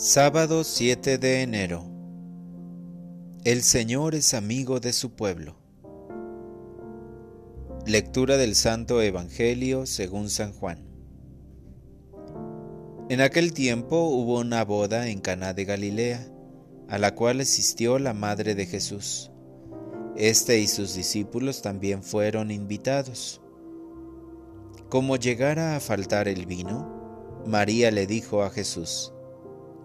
Sábado 7 de enero. El Señor es amigo de su pueblo. Lectura del Santo Evangelio según San Juan. En aquel tiempo hubo una boda en Caná de Galilea, a la cual asistió la madre de Jesús. Este y sus discípulos también fueron invitados. Como llegara a faltar el vino, María le dijo a Jesús: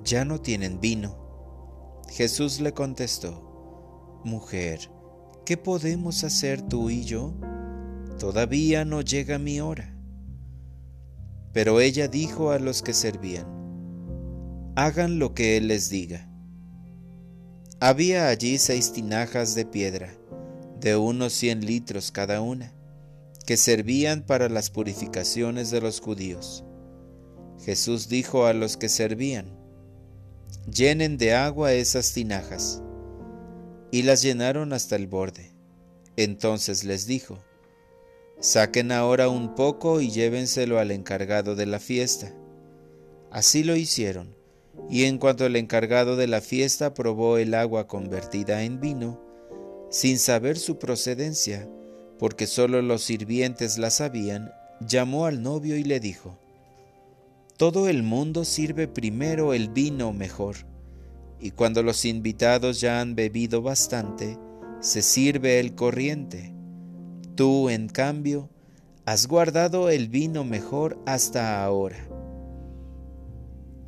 ya no tienen vino. Jesús le contestó, Mujer, ¿qué podemos hacer tú y yo? Todavía no llega mi hora. Pero ella dijo a los que servían, Hagan lo que Él les diga. Había allí seis tinajas de piedra, de unos cien litros cada una, que servían para las purificaciones de los judíos. Jesús dijo a los que servían, llenen de agua esas tinajas. Y las llenaron hasta el borde. Entonces les dijo, saquen ahora un poco y llévenselo al encargado de la fiesta. Así lo hicieron, y en cuanto el encargado de la fiesta probó el agua convertida en vino, sin saber su procedencia, porque sólo los sirvientes la sabían, llamó al novio y le dijo, todo el mundo sirve primero el vino mejor, y cuando los invitados ya han bebido bastante, se sirve el corriente. Tú, en cambio, has guardado el vino mejor hasta ahora.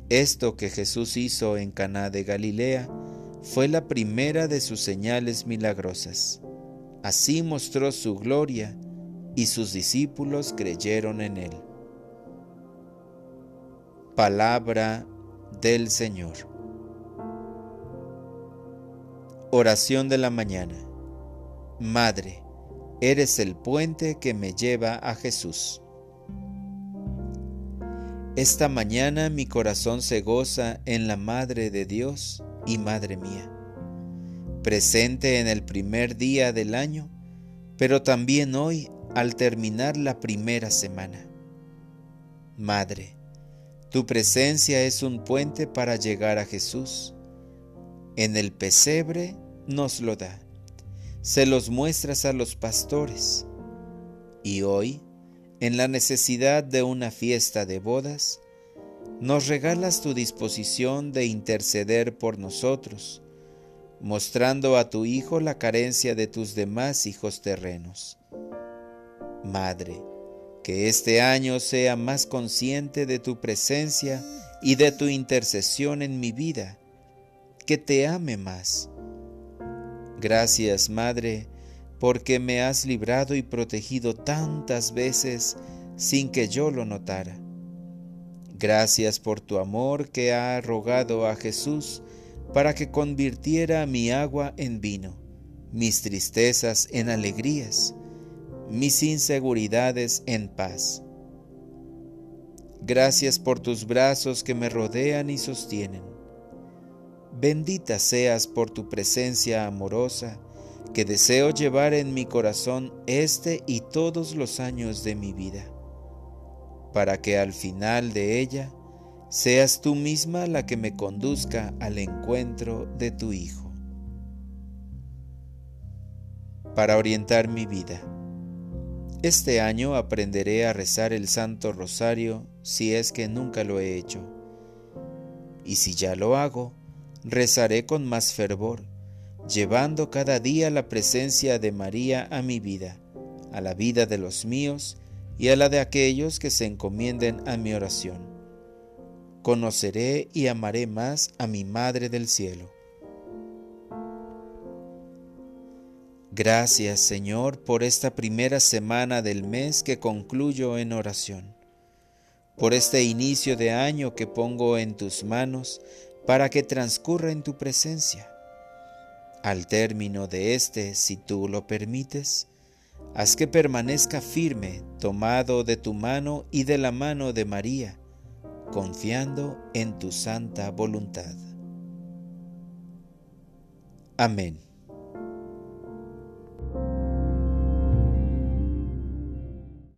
Esto que Jesús hizo en Caná de Galilea fue la primera de sus señales milagrosas. Así mostró su gloria y sus discípulos creyeron en él. Palabra del Señor. Oración de la mañana. Madre, eres el puente que me lleva a Jesús. Esta mañana mi corazón se goza en la Madre de Dios y Madre mía, presente en el primer día del año, pero también hoy al terminar la primera semana. Madre, tu presencia es un puente para llegar a Jesús. En el pesebre nos lo da. Se los muestras a los pastores. Y hoy, en la necesidad de una fiesta de bodas, nos regalas tu disposición de interceder por nosotros, mostrando a tu Hijo la carencia de tus demás hijos terrenos. Madre, que este año sea más consciente de tu presencia y de tu intercesión en mi vida, que te ame más. Gracias, Madre, porque me has librado y protegido tantas veces sin que yo lo notara. Gracias por tu amor que ha rogado a Jesús para que convirtiera mi agua en vino, mis tristezas en alegrías, mis inseguridades en paz. Gracias por tus brazos que me rodean y sostienen. Bendita seas por tu presencia amorosa que deseo llevar en mi corazón este y todos los años de mi vida, para que al final de ella seas tú misma la que me conduzca al encuentro de tu Hijo. Para orientar mi vida este año aprenderé a rezar el Santo Rosario si es que nunca lo he hecho. Y si ya lo hago, rezaré con más fervor, llevando cada día la presencia de María a mi vida, a la vida de los míos y a la de aquellos que se encomienden a mi oración. Conoceré y amaré más a mi Madre del Cielo Gracias Señor por esta primera semana del mes que concluyo en oración, por este inicio de año que pongo en tus manos para que transcurra en tu presencia. Al término de este, si tú lo permites, haz que permanezca firme, tomado de tu mano y de la mano de María, confiando en tu santa voluntad. Amén.